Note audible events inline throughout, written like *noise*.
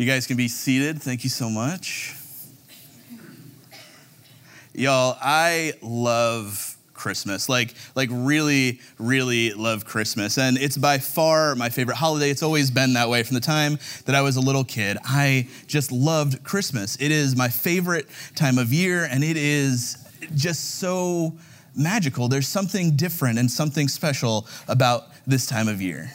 You guys can be seated. Thank you so much. Y'all, I love Christmas. Like, like really, really love Christmas. And it's by far my favorite holiday. It's always been that way from the time that I was a little kid. I just loved Christmas. It is my favorite time of year, and it is just so magical. There's something different and something special about this time of year.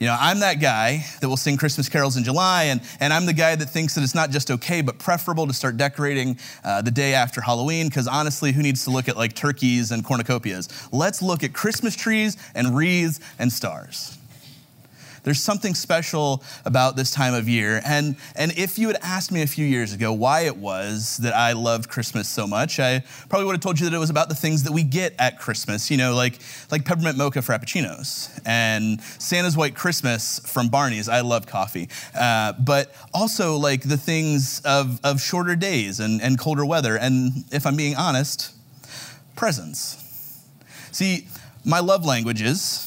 You know, I'm that guy that will sing Christmas carols in July, and, and I'm the guy that thinks that it's not just okay, but preferable to start decorating uh, the day after Halloween, because honestly, who needs to look at like turkeys and cornucopias? Let's look at Christmas trees and wreaths and stars. There's something special about this time of year. And, and if you had asked me a few years ago why it was that I loved Christmas so much, I probably would have told you that it was about the things that we get at Christmas, you know, like, like peppermint mocha frappuccinos and Santa's White Christmas from Barnie's. I love coffee. Uh, but also like the things of, of shorter days and, and colder weather. And if I'm being honest, presents. See, my love languages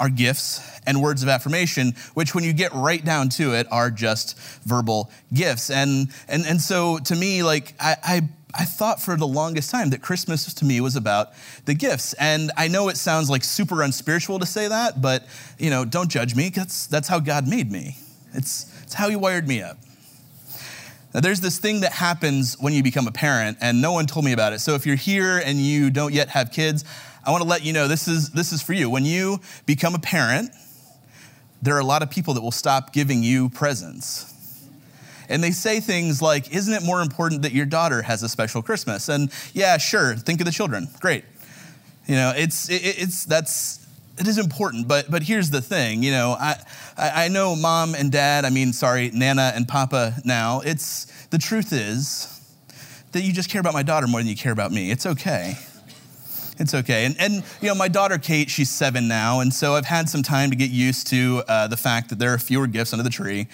are gifts and words of affirmation, which, when you get right down to it, are just verbal gifts. And, and, and so, to me, like, I, I I thought for the longest time that Christmas to me was about the gifts. And I know it sounds like super unspiritual to say that, but you know, don't judge me. That's, that's how God made me. It's, it's how he wired me up. Now, there's this thing that happens when you become a parent, and no one told me about it. So if you're here and you don't yet have kids, I want to let you know this is, this is for you. When you become a parent, there are a lot of people that will stop giving you presents. And they say things like, Isn't it more important that your daughter has a special Christmas? And yeah, sure, think of the children. Great. You know, it's, it, it's, that's, it is important, but, but here's the thing, you know, I, I know mom and dad, I mean, sorry, Nana and Papa now, it's, the truth is that you just care about my daughter more than you care about me. It's okay. It's okay. And, and, you know, my daughter Kate, she's seven now, and so I've had some time to get used to uh, the fact that there are fewer gifts under the tree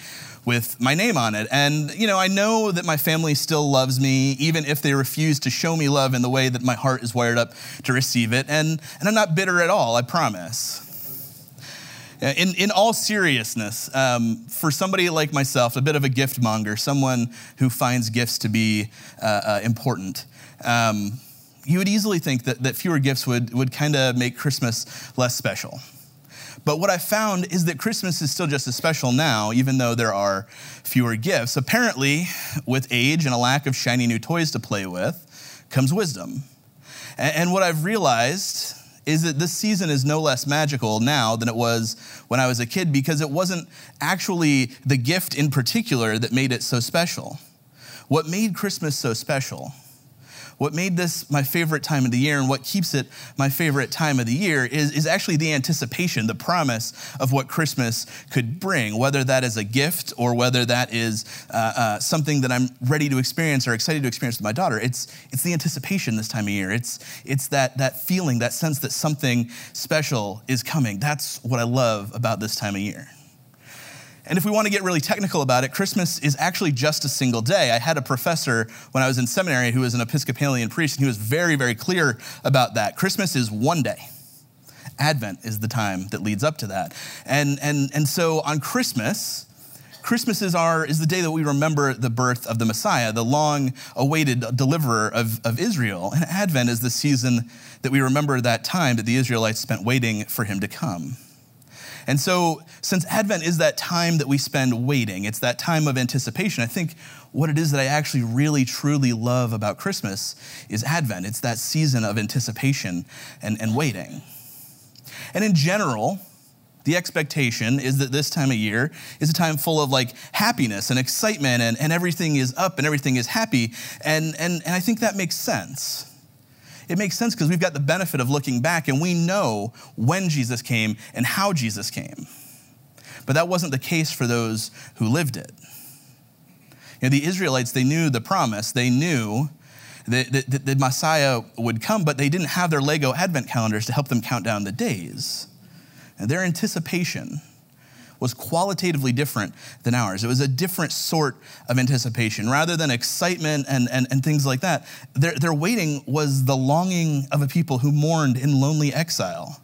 with my name on it. And, you know, I know that my family still loves me, even if they refuse to show me love in the way that my heart is wired up to receive it. And, and I'm not bitter at all, I promise. In, in all seriousness, um, for somebody like myself, a bit of a gift monger, someone who finds gifts to be uh, uh, important, um, you would easily think that, that fewer gifts would, would kind of make Christmas less special. But what I found is that Christmas is still just as special now, even though there are fewer gifts. Apparently, with age and a lack of shiny new toys to play with, comes wisdom. And, and what I've realized is that this season is no less magical now than it was when I was a kid because it wasn't actually the gift in particular that made it so special. What made Christmas so special what made this my favorite time of the year and what keeps it my favorite time of the year is, is actually the anticipation, the promise of what Christmas could bring, whether that is a gift or whether that is uh, uh, something that I'm ready to experience or excited to experience with my daughter. It's, it's the anticipation this time of year. It's, it's that, that feeling, that sense that something special is coming. That's what I love about this time of year. And if we want to get really technical about it, Christmas is actually just a single day. I had a professor when I was in seminary who was an Episcopalian priest, and he was very, very clear about that. Christmas is one day. Advent is the time that leads up to that. And, and, and so on Christmas, Christmas is, our, is the day that we remember the birth of the Messiah, the long awaited deliverer of, of Israel. And Advent is the season that we remember that time that the Israelites spent waiting for him to come. And so, since Advent is that time that we spend waiting, it's that time of anticipation, I think what it is that I actually really, truly love about Christmas is Advent. It's that season of anticipation and, and waiting. And in general, the expectation is that this time of year is a time full of like happiness and excitement and, and everything is up and everything is happy. And, and, and I think that makes sense it makes sense because we've got the benefit of looking back and we know when Jesus came and how Jesus came. But that wasn't the case for those who lived it. You know, the Israelites, they knew the promise, they knew that, that, the Messiah would come, but they didn't have their Lego advent calendars to help them count down the days. And their anticipation was qualitatively different than ours. It was a different sort of anticipation. Rather than excitement and, and, and things like that, their, their waiting was the longing of a people who mourned in lonely exile.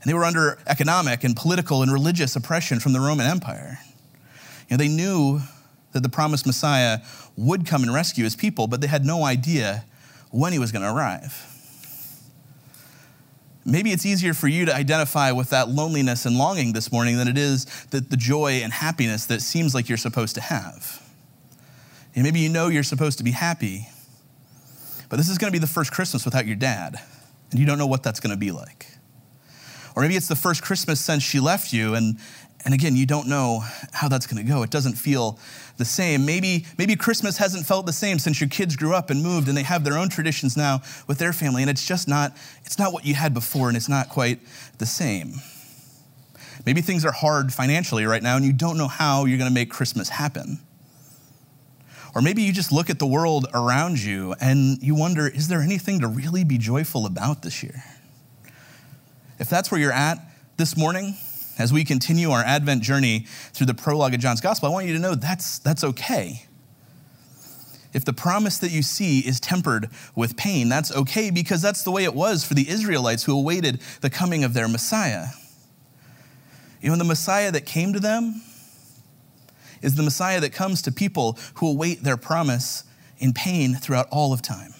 And they were under economic and political and religious oppression from the Roman Empire. You know, they knew that the promised Messiah would come and rescue his people, but they had no idea when he was going to arrive. Maybe it's easier for you to identify with that loneliness and longing this morning than it is that the joy and happiness that seems like you're supposed to have. And maybe you know you're supposed to be happy, but this is going to be the first Christmas without your dad, and you don't know what that's going to be like. Or maybe it's the first Christmas since she left you, and, and again, you don't know how that's going to go. It doesn't feel the same. Maybe, maybe Christmas hasn't felt the same since your kids grew up and moved and they have their own traditions now with their family, and it's just not, it's not what you had before, and it's not quite the same. Maybe things are hard financially right now, and you don't know how you're going to make Christmas happen. Or maybe you just look at the world around you and you wonder, is there anything to really be joyful about this year? If that's where you're at this morning, as we continue our Advent journey through the prologue of John's Gospel, I want you to know that's, that's okay. If the promise that you see is tempered with pain, that's okay because that's the way it was for the Israelites who awaited the coming of their Messiah. You know, the Messiah that came to them is the Messiah that comes to people who await their promise in pain throughout all of time.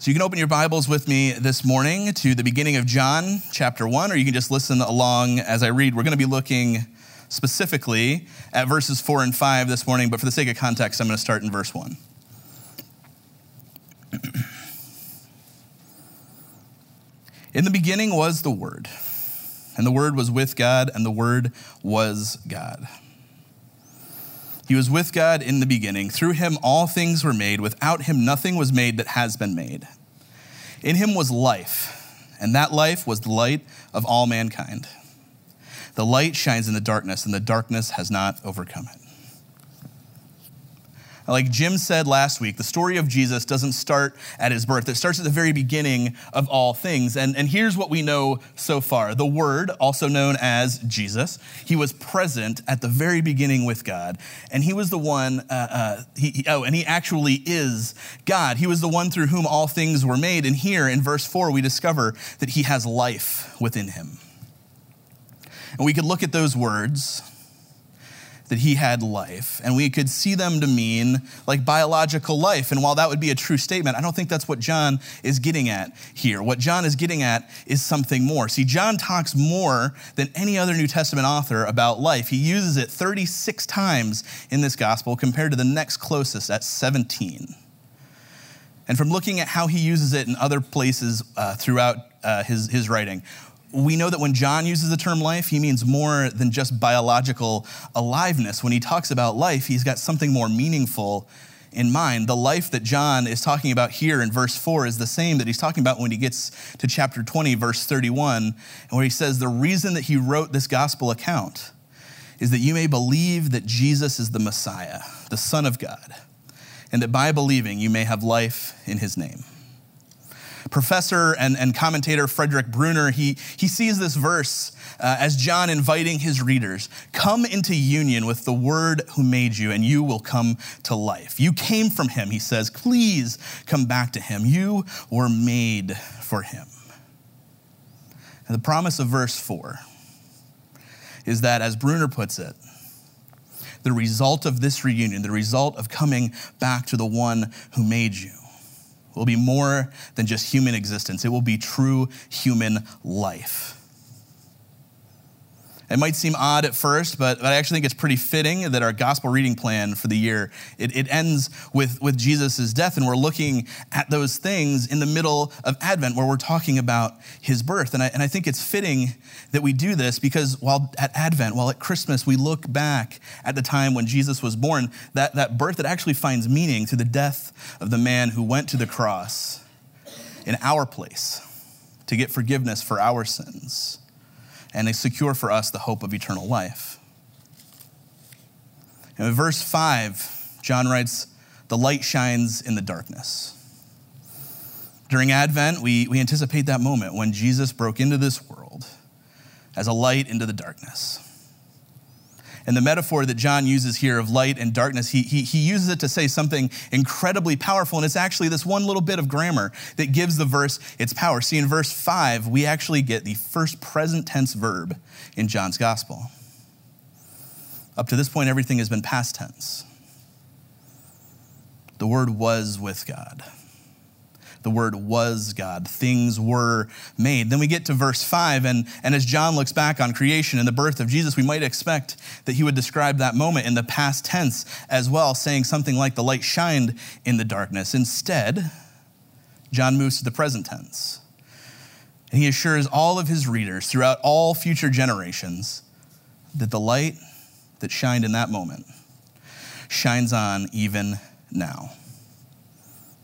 So you can open your Bibles with me this morning to the beginning of John chapter 1, or you can just listen along as I read. We're going to be looking specifically at verses 4 and 5 this morning, but for the sake of context, I'm going to start in verse 1. *clears throat* in the beginning was the Word, and the Word was with God, and the Word was God. He was with God in the beginning. Through him, all things were made. Without him, nothing was made that has been made. In him was life, and that life was the light of all mankind. The light shines in the darkness, and the darkness has not overcome it. Like Jim said last week, the story of Jesus doesn't start at his birth. It starts at the very beginning of all things. And, and here's what we know so far the Word, also known as Jesus, he was present at the very beginning with God. And he was the one, uh, uh, he, oh, and he actually is God. He was the one through whom all things were made. And here in verse 4, we discover that he has life within him. And we could look at those words that he had life. And we could see them to mean like biological life. And while that would be a true statement, I don't think that's what John is getting at here. What John is getting at is something more. See, John talks more than any other New Testament author about life. He uses it 36 times in this gospel compared to the next closest at 17. And from looking at how he uses it in other places uh, throughout uh, his, his writing, we know that when John uses the term life, he means more than just biological aliveness. When he talks about life, he's got something more meaningful in mind. The life that John is talking about here in verse 4 is the same that he's talking about when he gets to chapter 20, verse 31, where he says, The reason that he wrote this gospel account is that you may believe that Jesus is the Messiah, the Son of God, and that by believing you may have life in his name professor and, and commentator Frederick Bruner, he, he sees this verse uh, as John inviting his readers come into union with the Word who made you, and you will come to life. You came from him, he says. Please come back to him. You were made for him. And the promise of verse 4 is that, as Bruner puts it, the result of this reunion, the result of coming back to the one who made you, will be more than just human existence, it will be true human life. It might seem odd at first, but, but I actually think it's pretty fitting that our gospel reading plan for the year, it, it ends with, with Jesus' death, and we're looking at those things in the middle of Advent where we're talking about his birth. And I, and I think it's fitting that we do this because while at Advent, while at Christmas, we look back at the time when Jesus was born, that, that birth that actually finds meaning through the death of the man who went to the cross in our place to get forgiveness for our sins and they secure for us the hope of eternal life. And in verse 5, John writes, The light shines in the darkness. During Advent, we, we anticipate that moment when Jesus broke into this world as a light into the darkness. And the metaphor that John uses here of light and darkness, he, he, he uses it to say something incredibly powerful. And it's actually this one little bit of grammar that gives the verse its power. See, in verse 5, we actually get the first present tense verb in John's gospel. Up to this point, everything has been past tense. The Word was with God. The Word was God. Things were made. Then we get to verse 5, and, and as John looks back on creation and the birth of Jesus, we might expect that he would describe that moment in the past tense as well, saying something like, The light shined in the darkness. Instead, John moves to the present tense. And he assures all of his readers throughout all future generations that the light that shined in that moment shines on even now.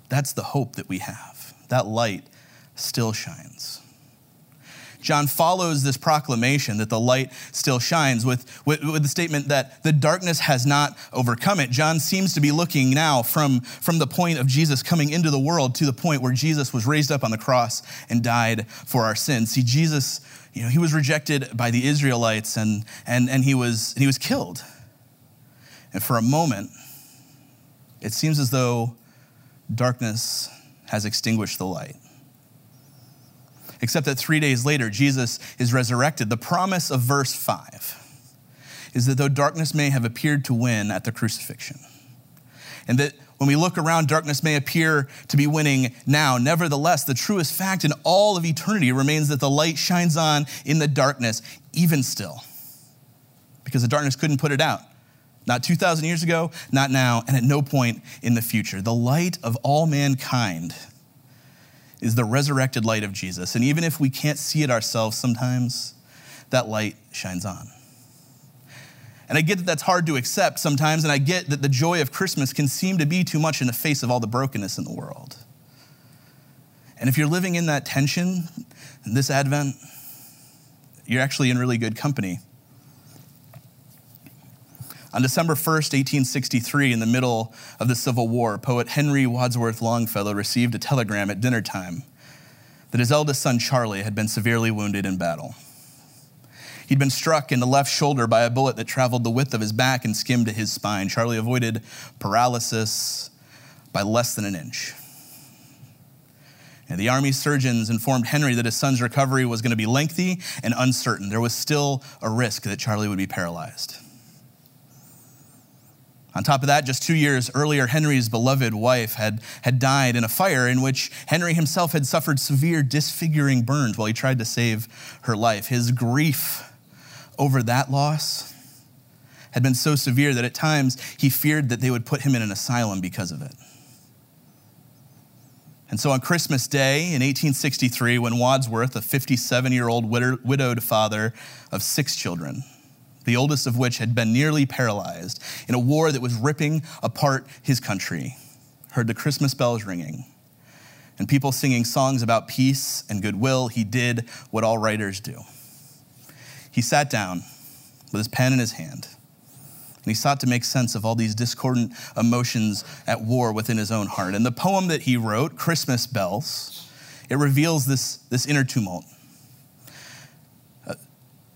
That's the hope that we have. That light still shines. John follows this proclamation that the light still shines with, with, with, the statement that the darkness has not overcome it. John seems to be looking now from, from the point of Jesus coming into the world to the point where Jesus was raised up on the cross and died for our sins. See, Jesus, you know, he was rejected by the Israelites and, and, and, he, was, and he was killed. And for a moment, it seems as though darkness has extinguished the light. Except that three days later, Jesus is resurrected. The promise of verse 5 is that though darkness may have appeared to win at the crucifixion, and that when we look around, darkness may appear to be winning now. Nevertheless, the truest fact in all of eternity remains that the light shines on in the darkness, even still, because the darkness couldn't put it out. Not 2,000 years ago, not now, and at no point in the future. The light of all mankind is the resurrected light of Jesus. And even if we can't see it ourselves sometimes, that light shines on. And I get that that's hard to accept sometimes, and I get that the joy of Christmas can seem to be too much in the face of all the brokenness in the world. And if you're living in that tension this Advent, you're actually in really good company on December 1st, 1863, in the middle of the Civil War, poet Henry Wadsworth Longfellow received a telegram at dinner time that his eldest son Charlie had been severely wounded in battle. He'd been struck in the left shoulder by a bullet that traveled the width of his back and skimmed to his spine. Charlie avoided paralysis by less than an inch. And the Army surgeons informed Henry that his son's recovery was going to be lengthy and uncertain. There was still a risk that Charlie would be paralyzed. On top of that, just two years earlier, Henry's beloved wife had, had died in a fire in which Henry himself had suffered severe disfiguring burns while he tried to save her life. His grief over that loss had been so severe that at times he feared that they would put him in an asylum because of it. And so on Christmas Day in 1863, when Wadsworth, a 57 year old widowed father of six children, the oldest of which had been nearly paralyzed in a war that was ripping apart his country, heard the Christmas bells ringing and people singing songs about peace and goodwill, he did what all writers do. He sat down with his pen in his hand and he sought to make sense of all these discordant emotions at war within his own heart. And the poem that he wrote, Christmas Bells, it reveals this, this inner tumult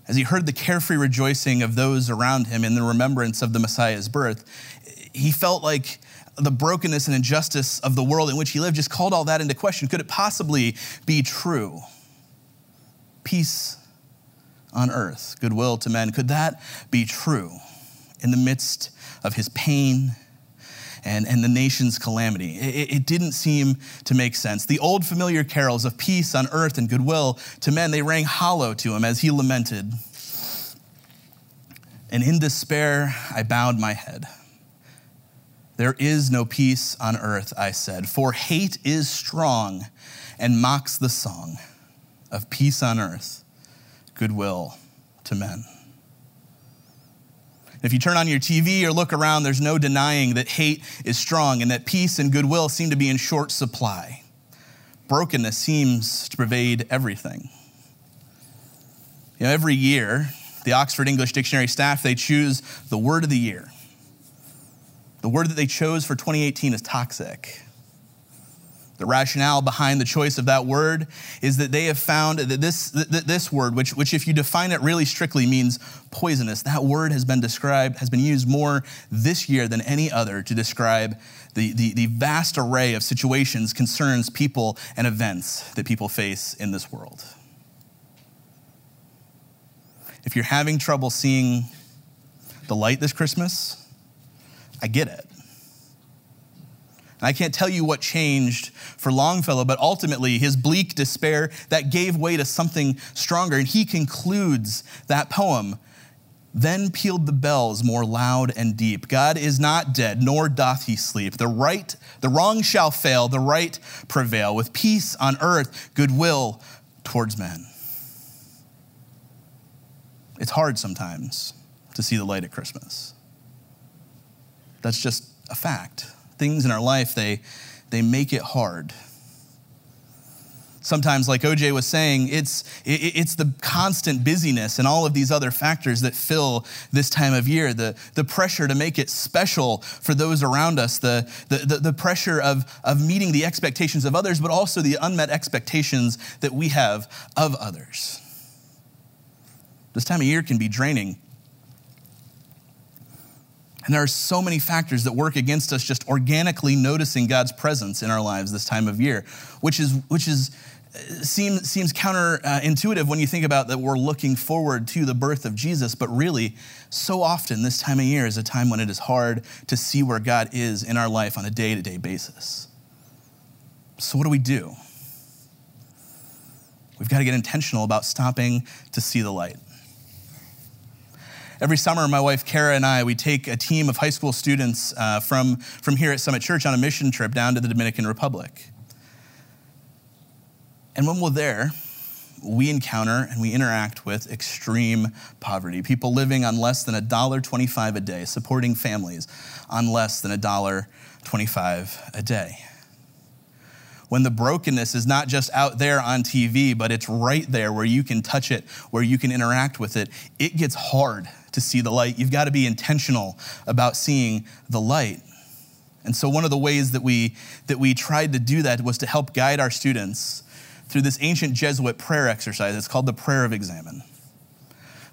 as he heard the carefree rejoicing of those around him in the remembrance of the Messiah's birth, he felt like the brokenness and injustice of the world in which he lived just called all that into question. Could it possibly be true? Peace on earth, goodwill to men. Could that be true in the midst of his pain and, and the nation's calamity? It, it didn't seem to make sense. The old familiar carols of peace on earth and goodwill to men, they rang hollow to him as he lamented. And in despair, I bowed my head. There is no peace on earth, I said, for hate is strong and mocks the song of peace on earth, goodwill to men. If you turn on your TV or look around, there's no denying that hate is strong and that peace and goodwill seem to be in short supply. Brokenness seems to pervade everything. You know, every year, the Oxford English Dictionary staff, they choose the word of the year. The word that they chose for 2018 is toxic. The rationale behind the choice of that word is that they have found that this, that this word, which, which if you define it really strictly means poisonous, that word has been described, has been used more this year than any other to describe the, the, the vast array of situations, concerns, people, and events that people face in this world. If you're having trouble seeing the light this Christmas, I get it. And I can't tell you what changed for Longfellow, but ultimately his bleak despair that gave way to something stronger. And he concludes that poem then pealed the bells more loud and deep. God is not dead, nor doth he sleep. The right, the wrong shall fail, the right prevail, with peace on earth, goodwill towards men. It's hard sometimes to see the light at Christmas. That's just a fact. Things in our life, they, they make it hard sometimes, like OJ was saying, it's, it's the constant busyness and all of these other factors that fill this time of year. The, the pressure to make it special for those around us, the, the, the, the pressure of, of meeting the expectations of others, but also the unmet expectations that we have of others. This time of year can be draining. And there are so many factors that work against us just organically noticing God's presence in our lives this time of year, which is, which is uh, seems, seems counterintuitive when you think about that we're looking forward to the birth of Jesus, but really, so often this time of year is a time when it is hard to see where God is in our life on a day to day basis. So, what do we do? We've got to get intentional about stopping to see the light. Every summer, my wife Kara and I, we take a team of high school students uh, from, from here at Summit Church on a mission trip down to the Dominican Republic. And when we're there, we encounter and we interact with extreme poverty. People living on less than $1.25 a day, supporting families on less than $1.25 a day. When the brokenness is not just out there on TV, but it's right there where you can touch it, where you can interact with it, it gets hard to see the light. You've got to be intentional about seeing the light. And so one of the ways that we that we tried to do that was to help guide our students through this ancient Jesuit prayer exercise. It's called the Prayer of Examen.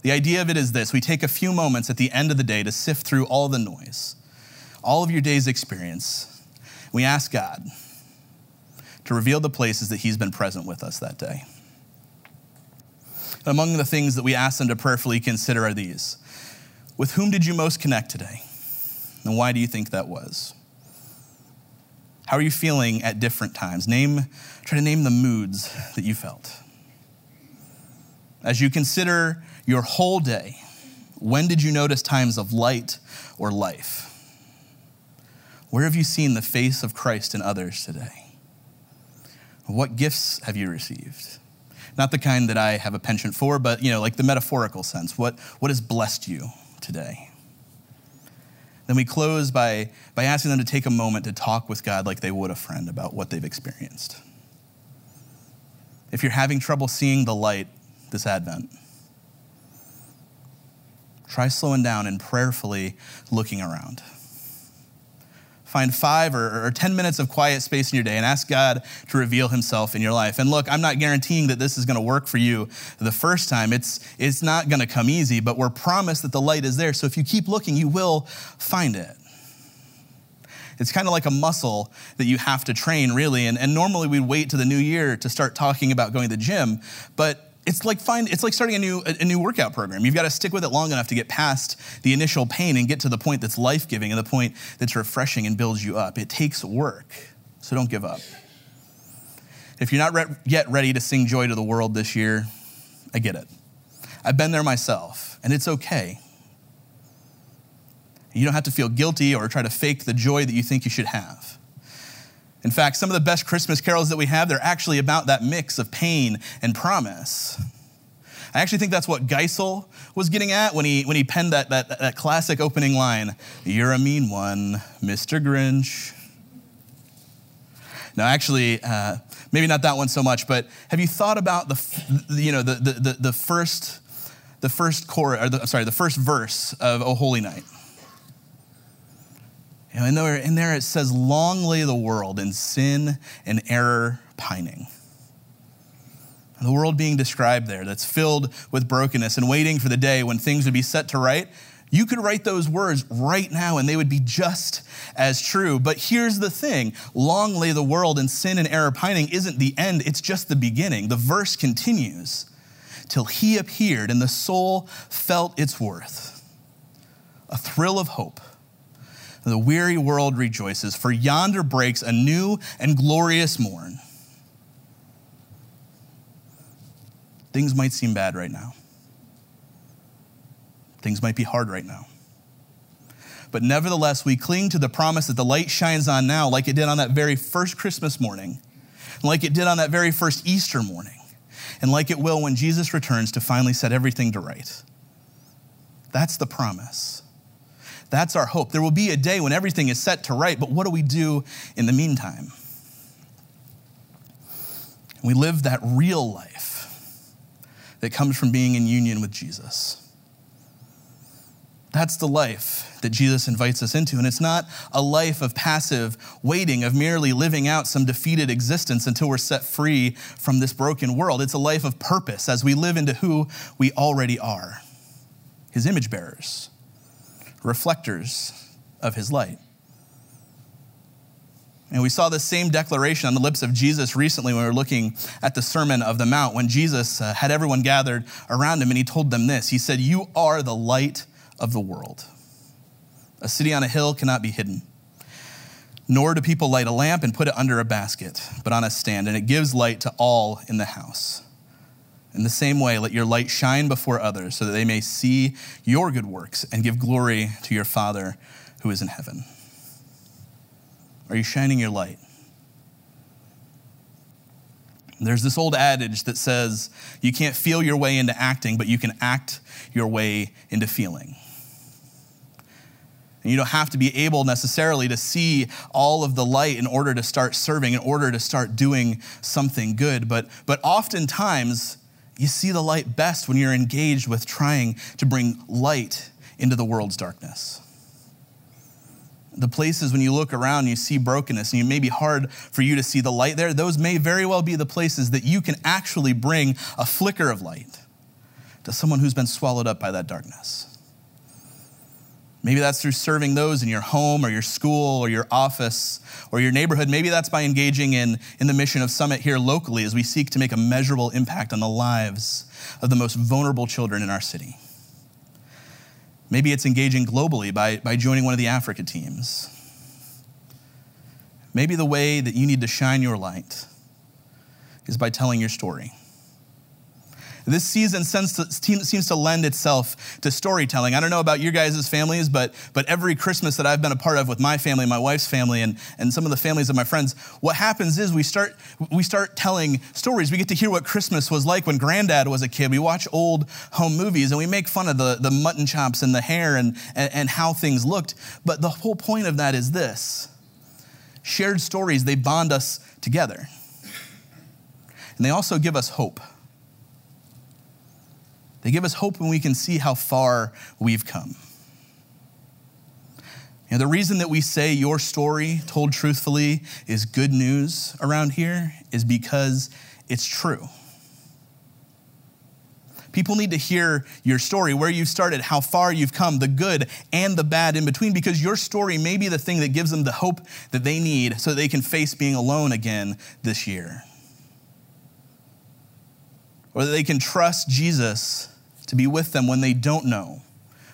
The idea of it is this we take a few moments at the end of the day to sift through all the noise, all of your day's experience. We ask God to reveal the places that He's been present with us that day. Among the things that we ask them to prayerfully consider are these With whom did you most connect today? And why do you think that was? How are you feeling at different times? Name, try to name the moods that you felt. As you consider your whole day, when did you notice times of light or life? Where have you seen the face of Christ in others today? What gifts have you received? Not the kind that I have a penchant for, but you know, like the metaphorical sense. What, what has blessed you today? Then we close by, by asking them to take a moment to talk with God like they would a friend about what they've experienced. If you're having trouble seeing the light this Advent, try slowing down and prayerfully looking around find five or, or 10 minutes of quiet space in your day and ask God to reveal himself in your life. And look, I'm not guaranteeing that this is going to work for you the first time. It's, it's not going to come easy, but we're promised that the light is there. So if you keep looking, you will find it. It's kind of like a muscle that you have to train, really. And, and normally we'd wait to the new year to start talking about going to the gym, but it's like find it's like starting a new a, new workout program. You've got to stick with it long enough to get past the initial pain and get to the point that's life-giving and the point that's refreshing and builds you up. It takes work. So don't give up. If you're not re- yet ready to sing joy to the world this year, I get it. I've been there myself, and it's okay. You don't have to feel guilty or try to fake the joy that you think you should have. In fact, some of the best Christmas carols that we have, they're actually about that mix of pain and promise. I actually think that's what Geisel was getting at when he, when he penned that, that, that classic opening line You're a mean one, Mr. Grinch. Now, actually, uh, maybe not that one so much, but have you thought about the, you know, the, the, the, first, the first chorus, or the, sorry, the first verse of O Holy Night? In, there, in there it says, Long lay the world in sin and error pining. And the world being described there that's filled with brokenness and waiting for the day when things would be set to right. You could write those words right now and they would be just as true. But here's the thing long lay the world in sin and error pining isn't the end, it's just the beginning. The verse continues till he appeared and the soul felt its worth. a thrill of hope. The weary world rejoices, for yonder breaks a new and glorious morn. Things might seem bad right now. Things might be hard right now. But nevertheless, we cling to the promise that the light shines on now, like it did on that very first Christmas morning, like it did on that very first Easter morning, and like it will when Jesus returns to finally set everything to right. That's the promise. That's our hope. There will be a day when everything is set to right, but what do we do in the meantime? We live that real life that comes from being in union with Jesus. That's the life that Jesus invites us into. And it's not a life of passive waiting, of merely living out some defeated existence until we're set free from this broken world. It's a life of purpose as we live into who we already are his image bearers, reflectors of his light. And we saw the same declaration on the lips of Jesus recently when we were looking at the Sermon of the Mount, when Jesus uh, had everyone gathered around him and he told them this He said, You are the light of the world. A city on a hill cannot be hidden. Nor do people light a lamp and put it under a basket, but on a stand, and it gives light to all in the house. In the same way, let your light shine before others so that they may see your good works and give glory to your Father who is in heaven. Are you shining your light? There's this old adage that says you can't feel your way into acting, but you can act your way into feeling. And you don't have to be able necessarily to see all of the light in order to start serving, in order to start doing something good. But, but oftentimes, you see the light best when you're engaged with trying to bring light into the world's darkness. The places when you look around you see brokenness and it may be hard for you to see the light there. Those may very well be the places that you can actually bring a flicker of light to someone who's been swallowed up by that darkness maybe that's through serving those in your home or your school or your office or your neighborhood maybe that's by engaging in, in the mission of summit here locally as we seek to make a measurable impact on the lives of the most vulnerable children in our city Maybe it's engaging globally by, by joining one of the Africa teams. Maybe the way that you need to shine your light is by telling your story. This season seems to lend itself to storytelling. I don't know about your guys' families, but, but every Christmas that I've been a part of with my family, my wife's family, and, and some of the families of my friends, what happens is we start, we start telling stories. We get to hear what Christmas was like when granddad was a kid. We watch old home movies and we make fun of the, the mutton chops and the hair and, and, and how things looked. But the whole point of that is this shared stories, they bond us together. And they also give us hope. They give us hope when we can see how far we've come. And the reason that we say your story told truthfully is good news around here is because it's true. People need to hear your story, where you've started, how far you've come, the good and the bad in between, because your story may be the thing that gives them the hope that they need so they can face being alone again this year. Or that they can trust Jesus to be with them when they don't know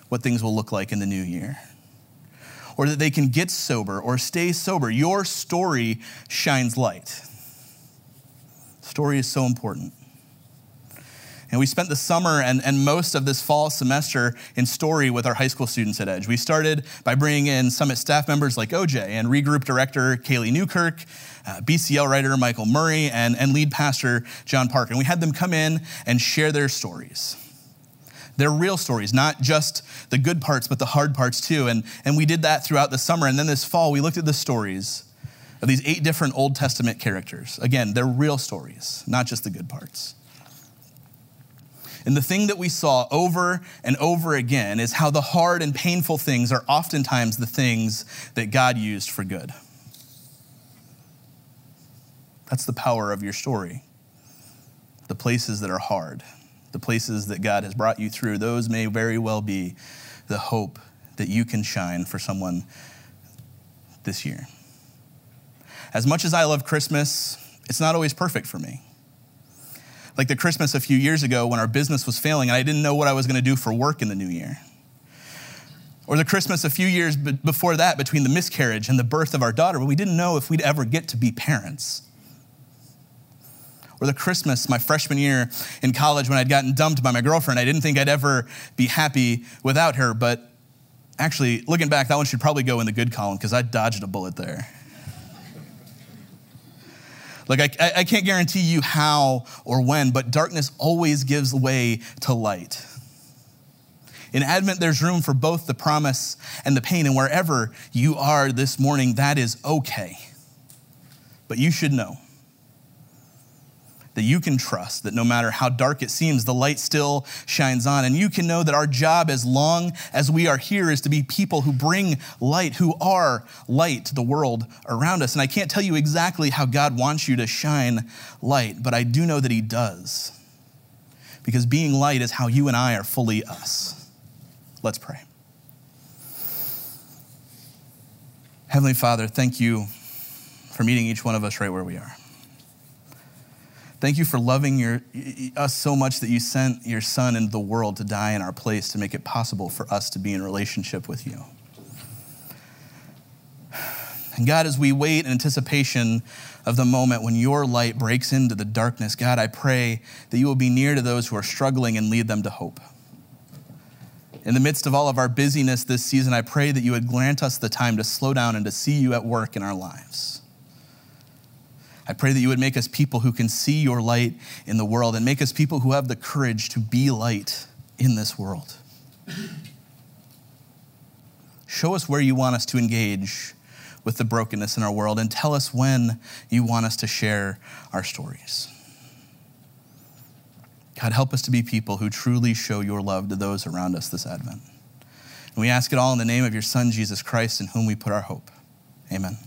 what things will look like in the new year. Or that they can get sober or stay sober. Your story shines light. Story is so important. And we spent the summer and, and most of this fall semester in story with our high school students at Edge. We started by bringing in Summit staff members like OJ and regroup director Kaylee Newkirk, uh, BCL writer Michael Murray, and, and lead pastor John Park. And we had them come in and share their stories. They're real stories, not just the good parts, but the hard parts too. And, and we did that throughout the summer. And then this fall, we looked at the stories of these eight different Old Testament characters. Again, they're real stories, not just the good parts. And the thing that we saw over and over again is how the hard and painful things are oftentimes the things that God used for good. That's the power of your story. The places that are hard, the places that God has brought you through, those may very well be the hope that you can shine for someone this year. As much as I love Christmas, it's not always perfect for me. Like the Christmas a few years ago when our business was failing and I didn't know what I was going to do for work in the new year. Or the Christmas a few years before that between the miscarriage and the birth of our daughter, when we didn't know if we'd ever get to be parents. Or the Christmas my freshman year in college when I'd gotten dumped by my girlfriend. I didn't think I'd ever be happy without her, but actually, looking back, that one should probably go in the good column because I dodged a bullet there. Like, I, I can't guarantee you how or when, but darkness always gives way to light. In Advent, there's room for both the promise and the pain, and wherever you are this morning, that is okay. But you should know that you can trust that no matter how dark it seems, the light still shines on. And you can know that our job, as long as we are here, is to be people who bring light, who are light to the world around us. And I can't tell you exactly how God wants you to shine light, but I do know that He does. Because being light is how you and I are fully us. Let's pray. Heavenly Father, thank you for meeting each one of us right where we are. Thank you for loving your, us so much that you sent your son into the world to die in our place to make it possible for us to be in relationship with you. And God, as we wait in anticipation of the moment when your light breaks into the darkness, God, I pray that you will be near to those who are struggling and lead them to hope. In the midst of all of our busyness this season, I pray that you would grant us the time to slow down and to see you at work in our lives. I pray that you would make us people who can see your light in the world and make us people who have the courage to be light in this world. Show us where you want us to engage with the brokenness in our world and tell us when you want us to share our stories. God, help us to be people who truly show your love to those around us this Advent. And we ask it all in the name of your Son, Jesus Christ, in whom we put our hope. Amen.